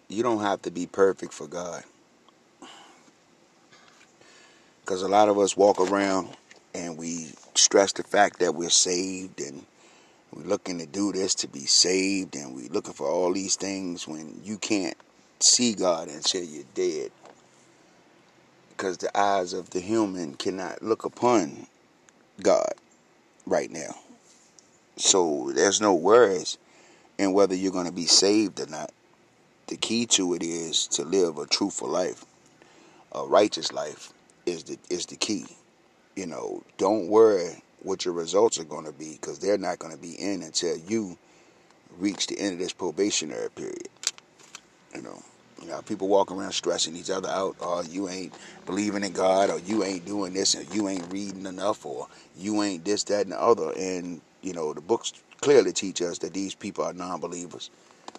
you don't have to be perfect for God. Because a lot of us walk around and we stress the fact that we're saved and we're looking to do this to be saved and we're looking for all these things when you can't see God until you're dead. Because the eyes of the human cannot look upon God right now. So there's no worries in whether you're going to be saved or not the key to it is to live a truthful life, a righteous life is the is the key. You know, don't worry what your results are going to be because they're not going to be in until you reach the end of this probationary period. You know, You know, people walk around stressing each other out, or you ain't believing in God, or you ain't doing this, or you ain't reading enough, or you ain't this, that, and the other. And, you know, the books clearly teach us that these people are non believers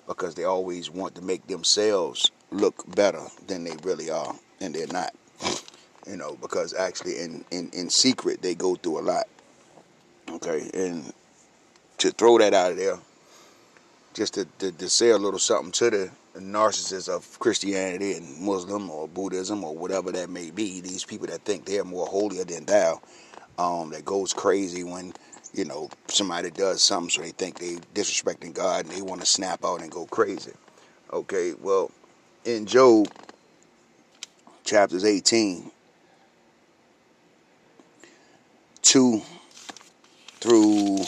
because they always want to make themselves look better than they really are, and they're not. You know, because actually in, in, in secret they go through a lot. Okay, and to throw that out of there, just to, to, to say a little something to the narcissists of Christianity and Muslim or Buddhism or whatever that may be, these people that think they're more holier than thou, um, that goes crazy when you know somebody does something so they think they disrespecting God and they want to snap out and go crazy. Okay, well, in Job chapters 18, 2 through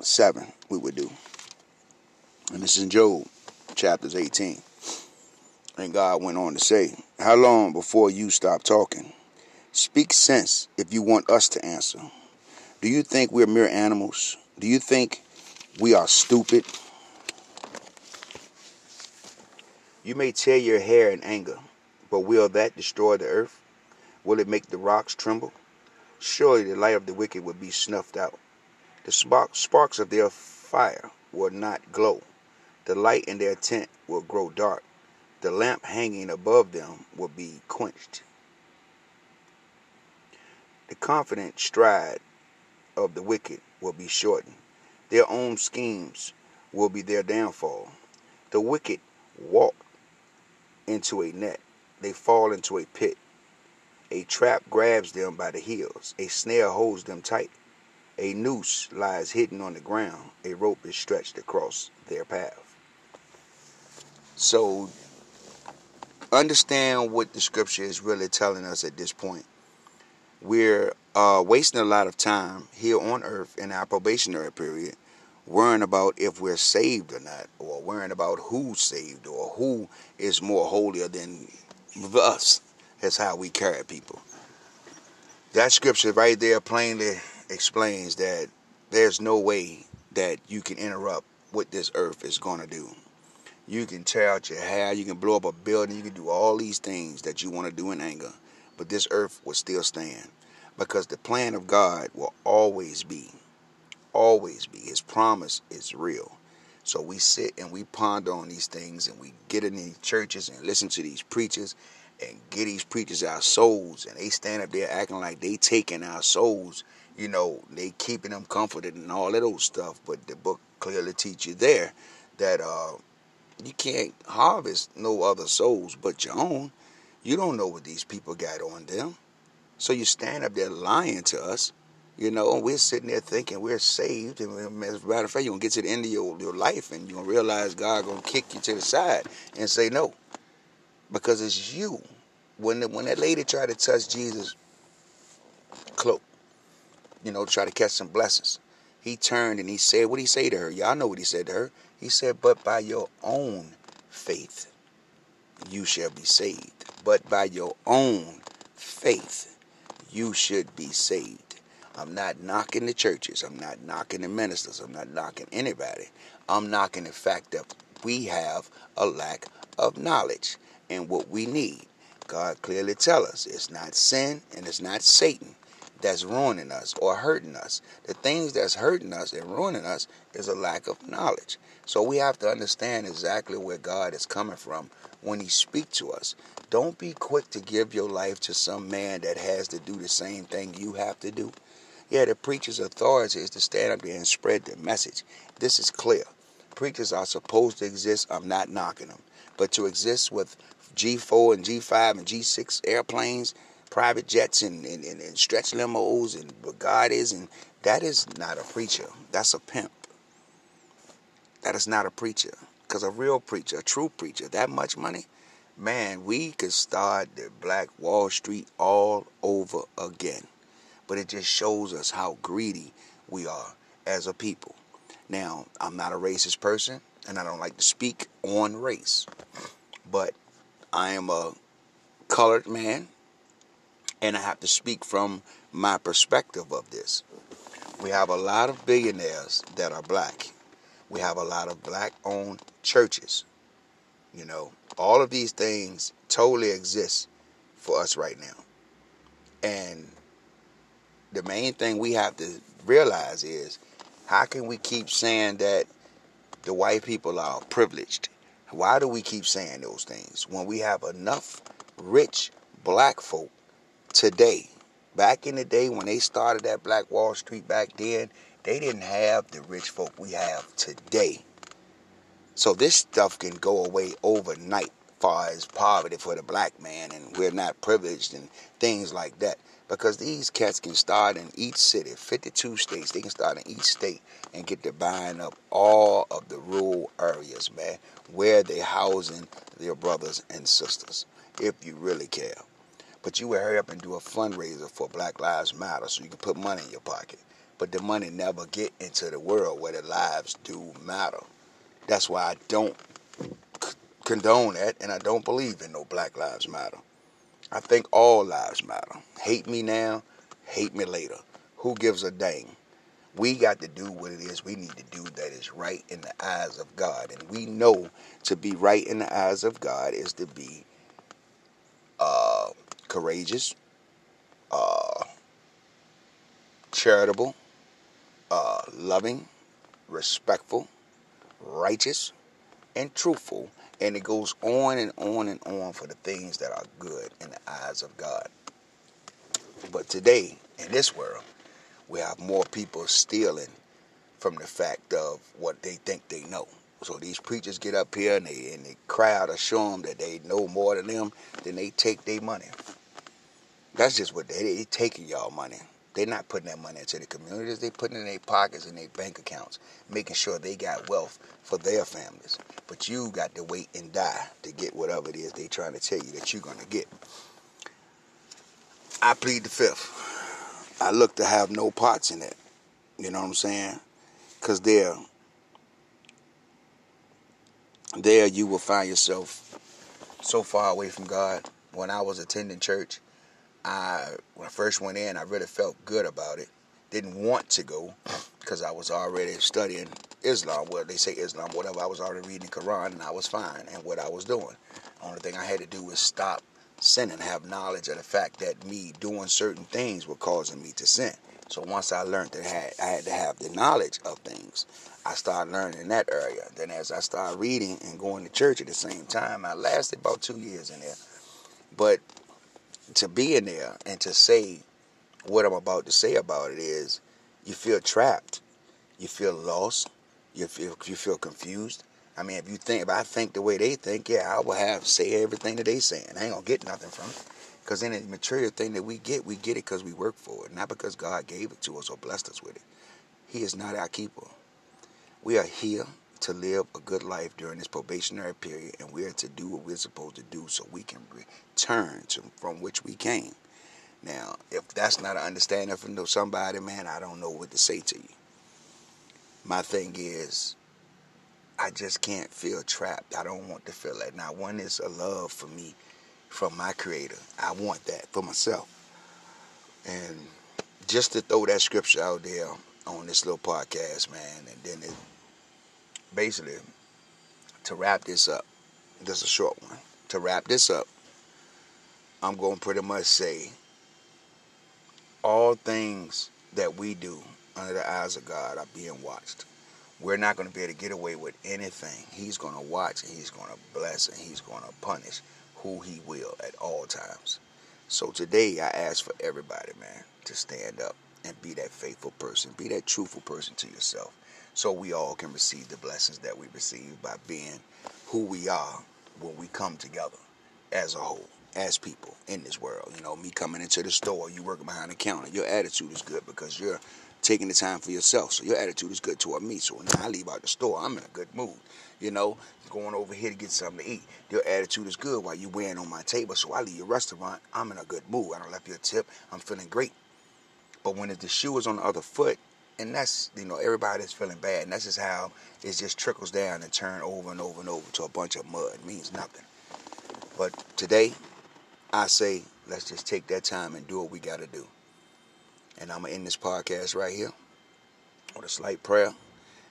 7, we would do. And this is in Job chapters 18. And God went on to say, How long before you stop talking? Speak sense if you want us to answer. Do you think we're mere animals? Do you think we are stupid? You may tear your hair in anger, but will that destroy the earth? Will it make the rocks tremble? Surely the light of the wicked will be snuffed out. The sparks of their fire will not glow. The light in their tent will grow dark. The lamp hanging above them will be quenched. The confident stride of the wicked will be shortened. Their own schemes will be their downfall. The wicked walk into a net, they fall into a pit. A trap grabs them by the heels, a snare holds them tight. A noose lies hidden on the ground, a rope is stretched across their path. So understand what the scripture is really telling us at this point. We're uh, wasting a lot of time here on earth in our probationary period worrying about if we're saved or not, or worrying about who's saved or who is more holier than us. That's how we carry people. That scripture right there plainly explains that there's no way that you can interrupt what this earth is going to do. You can tear out your hair, you can blow up a building, you can do all these things that you want to do in anger, but this earth will still stand because the plan of God will always be, always be. His promise is real. So we sit and we ponder on these things and we get in these churches and listen to these preachers and get these preachers our souls and they stand up there acting like they taking our souls you know they keeping them comforted and all that old stuff but the book clearly teach you there that uh, you can't harvest no other souls but your own. You don't know what these people got on them. So you stand up there lying to us, you know, and we're sitting there thinking we're saved. And as a matter of fact, you're going to get to the end of your, your life and you're going to realize God going to kick you to the side and say no. Because it's you. When, the, when that lady tried to touch Jesus' cloak, you know, try to catch some blessings, he turned and he said, what did he say to her? Y'all know what he said to her. He said, But by your own faith you shall be saved. But by your own faith you should be saved. I'm not knocking the churches. I'm not knocking the ministers. I'm not knocking anybody. I'm knocking the fact that we have a lack of knowledge and what we need. God clearly tell us it's not sin and it's not Satan that's ruining us or hurting us. The things that's hurting us and ruining us is a lack of knowledge. So we have to understand exactly where God is coming from when he speaks to us. Don't be quick to give your life to some man that has to do the same thing you have to do. Yeah, the preacher's authority is to stand up there and spread the message. This is clear. Preachers are supposed to exist. I'm not knocking them. But to exist with G4 and G5 and G6 airplanes, private jets and, and, and, and stretch limos and Bugattis, and that is not a preacher. That's a pimp. That is not a preacher. Because a real preacher, a true preacher, that much money, man, we could start the Black Wall Street all over again. But it just shows us how greedy we are as a people. Now, I'm not a racist person, and I don't like to speak on race. But I am a colored man and I have to speak from my perspective of this. We have a lot of billionaires that are black. We have a lot of black owned churches. You know, all of these things totally exist for us right now. And the main thing we have to realize is how can we keep saying that the white people are privileged? Why do we keep saying those things when we have enough rich black folk today? Back in the day when they started that Black Wall Street back then, they didn't have the rich folk we have today. So this stuff can go away overnight far as poverty for the black man and we're not privileged and things like that. Because these cats can start in each city, 52 states, they can start in each state and get to buying up all of the rural areas, man, where they're housing their brothers and sisters, if you really care. But you would hurry up and do a fundraiser for Black Lives Matter so you can put money in your pocket. But the money never get into the world where the lives do matter. That's why I don't condone that and I don't believe in no Black Lives Matter. I think all lives matter. Hate me now, hate me later. Who gives a dang? We got to do what it is we need to do that is right in the eyes of God. And we know to be right in the eyes of God is to be uh, courageous, uh, charitable, uh, loving, respectful, righteous, and truthful and it goes on and on and on for the things that are good in the eyes of God. But today, in this world, we have more people stealing from the fact of what they think they know. So these preachers get up here and, they, and the crowd assure them that they know more than them, then they take their money. That's just what they, they taking y'all money. They're not putting that money into the communities. They're putting it in their pockets and their bank accounts, making sure they got wealth for their families. But you got to wait and die to get whatever it is they're trying to tell you that you're to get. I plead the fifth. I look to have no parts in it. You know what I'm saying? Because there, there you will find yourself so far away from God. When I was attending church, I when I first went in, I really felt good about it. Didn't want to go because I was already studying Islam. Well, they say Islam, whatever. I was already reading the Quran, and I was fine and what I was doing. Only thing I had to do was stop sinning, have knowledge of the fact that me doing certain things were causing me to sin. So once I learned that I had, I had to have the knowledge of things, I started learning in that area. Then as I started reading and going to church at the same time, I lasted about two years in there. But to be in there and to say what I'm about to say about it is you feel trapped, you feel lost, you feel you feel confused. I mean, if you think, if I think the way they think, yeah, I will have say everything that they saying. I ain't gonna get nothing from it. Because any material thing that we get, we get it because we work for it, not because God gave it to us or blessed us with it. He is not our keeper. We are here to live a good life during this probationary period, and we are to do what we're supposed to do so we can return to from which we came. Now, if that's not an understanding from somebody, man, I don't know what to say to you. My thing is, I just can't feel trapped. I don't want to feel that. Now, one is a love for me from my creator. I want that for myself. And just to throw that scripture out there on this little podcast, man, and then it basically, to wrap this up, just a short one. To wrap this up, I'm going to pretty much say all things that we do under the eyes of God are being watched. We're not going to be able to get away with anything. He's going to watch and he's going to bless and he's going to punish who he will at all times. So today I ask for everybody, man, to stand up and be that faithful person, be that truthful person to yourself so we all can receive the blessings that we receive by being who we are when we come together as a whole, as people in this world. You know, me coming into the store, you working behind the counter, your attitude is good because you're taking the time for yourself. So your attitude is good toward me. So when I leave out the store, I'm in a good mood. You know, going over here to get something to eat. Your attitude is good while you're waiting on my table. So I leave your restaurant, I'm in a good mood. I don't left you a tip. I'm feeling great. But when the shoe is on the other foot, and that's you know everybody's feeling bad, and that's just how it just trickles down and turn over and over and over to a bunch of mud. It means nothing. But today, I say let's just take that time and do what we got to do. And I'm gonna end this podcast right here with a slight prayer,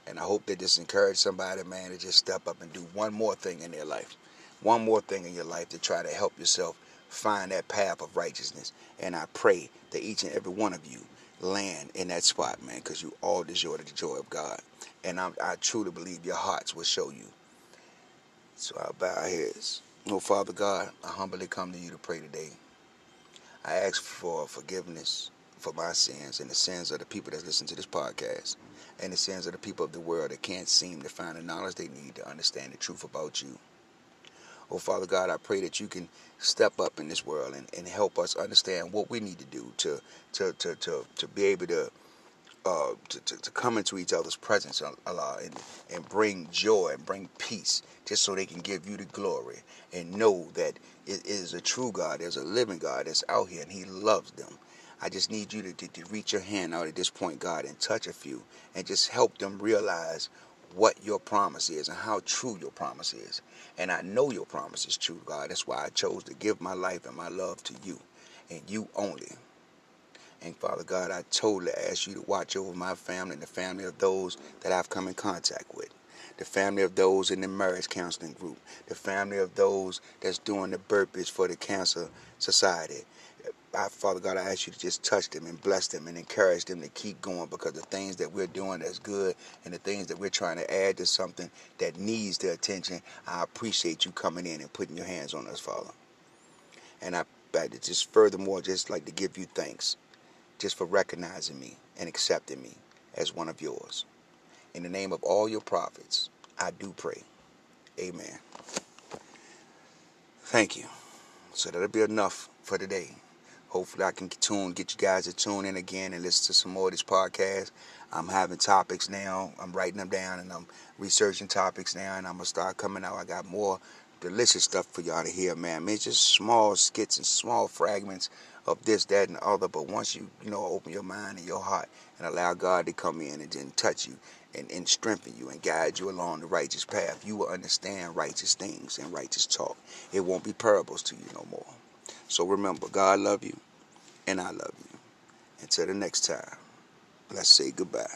and I hope that this encourage somebody, man, to just step up and do one more thing in their life. one more thing in your life to try to help yourself find that path of righteousness. And I pray that each and every one of you land in that spot, man, because you all deserve the joy of God. And I, I truly believe your hearts will show you. So I bow our heads. Oh, Father God, I humbly come to you to pray today. I ask for forgiveness for my sins and the sins of the people that listen to this podcast and the sins of the people of the world that can't seem to find the knowledge they need to understand the truth about you. Oh, Father God, I pray that you can step up in this world and, and help us understand what we need to do to to to to, to be able to, uh, to, to, to come into each other's presence, Allah, and, and bring joy and bring peace, just so they can give you the glory and know that it is a true God, there's a living God that's out here, and He loves them. I just need you to, to, to reach your hand out at this point, God, and touch a few, and just help them realize what your promise is and how true your promise is. And I know your promise is true, God. That's why I chose to give my life and my love to you and you only. And Father God, I totally ask you to watch over my family and the family of those that I've come in contact with. The family of those in the marriage counseling group. The family of those that's doing the burpees for the cancer society. I, Father God, I ask you to just touch them and bless them and encourage them to keep going because the things that we're doing that's good and the things that we're trying to add to something that needs the attention, I appreciate you coming in and putting your hands on us, Father. And I, I just furthermore just like to give you thanks just for recognizing me and accepting me as one of yours. In the name of all your prophets, I do pray. Amen. Thank you. So that'll be enough for today. Hopefully, I can tune, get you guys to tune in again and listen to some more of this podcast. I'm having topics now. I'm writing them down and I'm researching topics now, and I'm gonna start coming out. I got more delicious stuff for y'all to hear, man. I mean, it's just small skits and small fragments of this, that, and the other. But once you, you know, open your mind and your heart and allow God to come in and then touch you and, and strengthen you and guide you along the righteous path, you will understand righteous things and righteous talk. It won't be parables to you no more. So remember, God love you, and I love you. Until the next time, let's say goodbye.